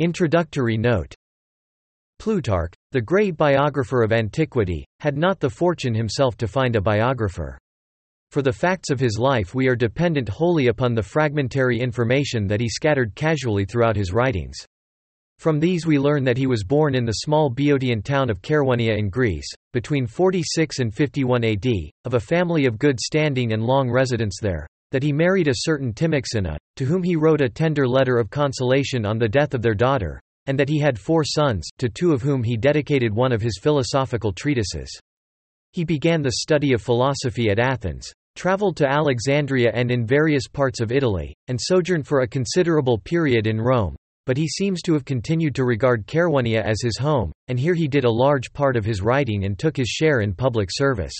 Introductory note Plutarch, the great biographer of antiquity, had not the fortune himself to find a biographer. For the facts of his life we are dependent wholly upon the fragmentary information that he scattered casually throughout his writings. From these we learn that he was born in the small Boeotian town of Chaeronea in Greece, between 46 and 51 AD, of a family of good standing and long residence there, that he married a certain Timoxena, to whom he wrote a tender letter of consolation on the death of their daughter, and that he had four sons, to two of whom he dedicated one of his philosophical treatises. He began the study of philosophy at Athens, travelled to Alexandria and in various parts of Italy, and sojourned for a considerable period in Rome, but he seems to have continued to regard Chaeronea as his home, and here he did a large part of his writing and took his share in public service.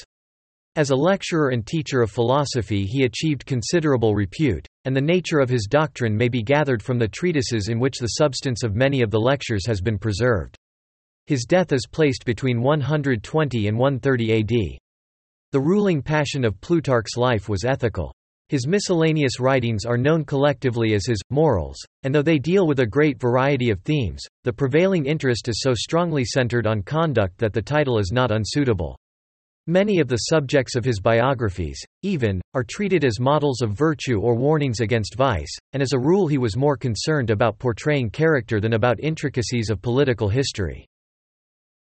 As a lecturer and teacher of philosophy he achieved considerable repute, and the nature of his doctrine may be gathered from the treatises in which the substance of many of the lectures has been preserved. His death is placed between 120 and 130 AD. The ruling passion of Plutarch's life was ethical. His miscellaneous writings are known collectively as his Morals, and though they deal with a great variety of themes, the prevailing interest is so strongly centered on conduct that the title is not unsuitable. Many of the subjects of his biographies, even, are treated as models of virtue or warnings against vice, and as a rule he was more concerned about portraying character than about intricacies of political history.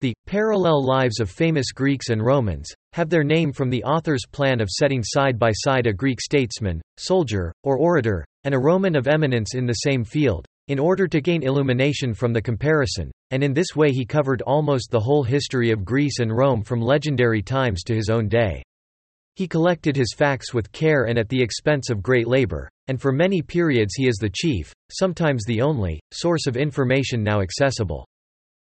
The parallel lives of famous Greeks and Romans have their name from the author's plan of setting side by side a Greek statesman, soldier, or orator, and a Roman of eminence in the same field, in order to gain illumination from the comparison, and in this way he covered almost the whole history of Greece and Rome from legendary times to his own day. He collected his facts with care and at the expense of great labor, and for many periods he is the chief, sometimes the only, source of information now accessible.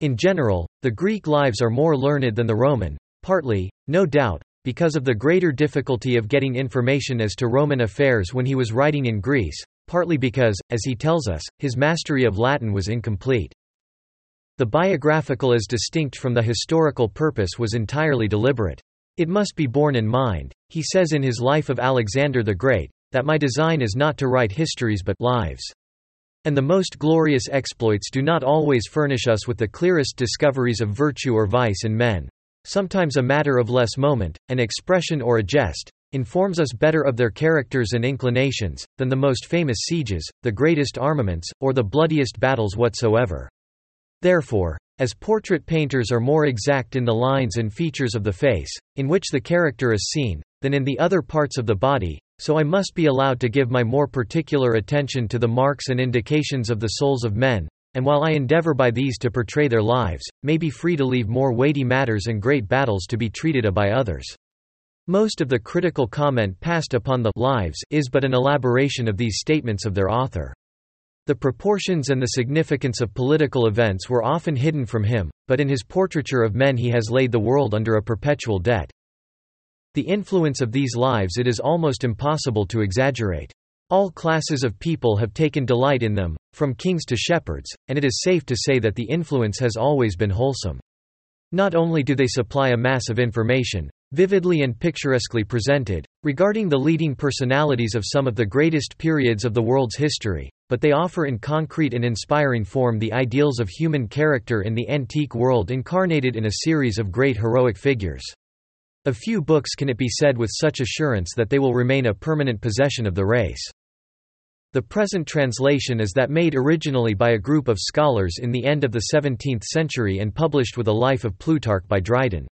In general, the Greek lives are more learned than the Roman, partly, no doubt, because of the greater difficulty of getting information as to Roman affairs when he was writing in Greece, partly because, as he tells us, his mastery of Latin was incomplete. The biographical as distinct from the historical purpose was entirely deliberate. It must be borne in mind, he says in his Life of Alexander the Great, that my design is not to write histories but lives. And the most glorious exploits do not always furnish us with the clearest discoveries of virtue or vice in men. Sometimes a matter of less moment, an expression or a jest, informs us better of their characters and inclinations, than the most famous sieges, the greatest armaments, or the bloodiest battles whatsoever. Therefore, as portrait painters are more exact in the lines and features of the face, in which the character is seen, than in the other parts of the body, so I must be allowed to give my more particular attention to the marks and indications of the souls of men, and while I endeavor by these to portray their lives, may be free to leave more weighty matters and great battles to be treated by others. Most of the critical comment passed upon the lives is but an elaboration of these statements of their author. The proportions and the significance of political events were often hidden from him, but in his portraiture of men he has laid the world under a perpetual debt. The influence of these lives it is almost impossible to exaggerate. All classes of people have taken delight in them, from kings to shepherds, and it is safe to say that the influence has always been wholesome. Not only do they supply a mass of information, vividly and picturesquely presented, regarding the leading personalities of some of the greatest periods of the world's history, but they offer in concrete and inspiring form the ideals of human character in the antique world incarnated in a series of great heroic figures. Of few books can it be said with such assurance that they will remain a permanent possession of the race. The present translation is that made originally by a group of scholars in the end of the 17th century and published with a life of Plutarch by Dryden.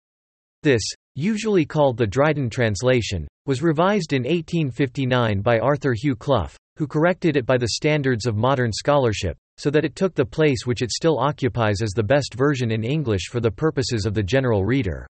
This, usually called the Dryden translation, was revised in 1859 by Arthur Hugh Clough, who corrected it by the standards of modern scholarship, so that it took the place which it still occupies as the best version in English for the purposes of the general reader.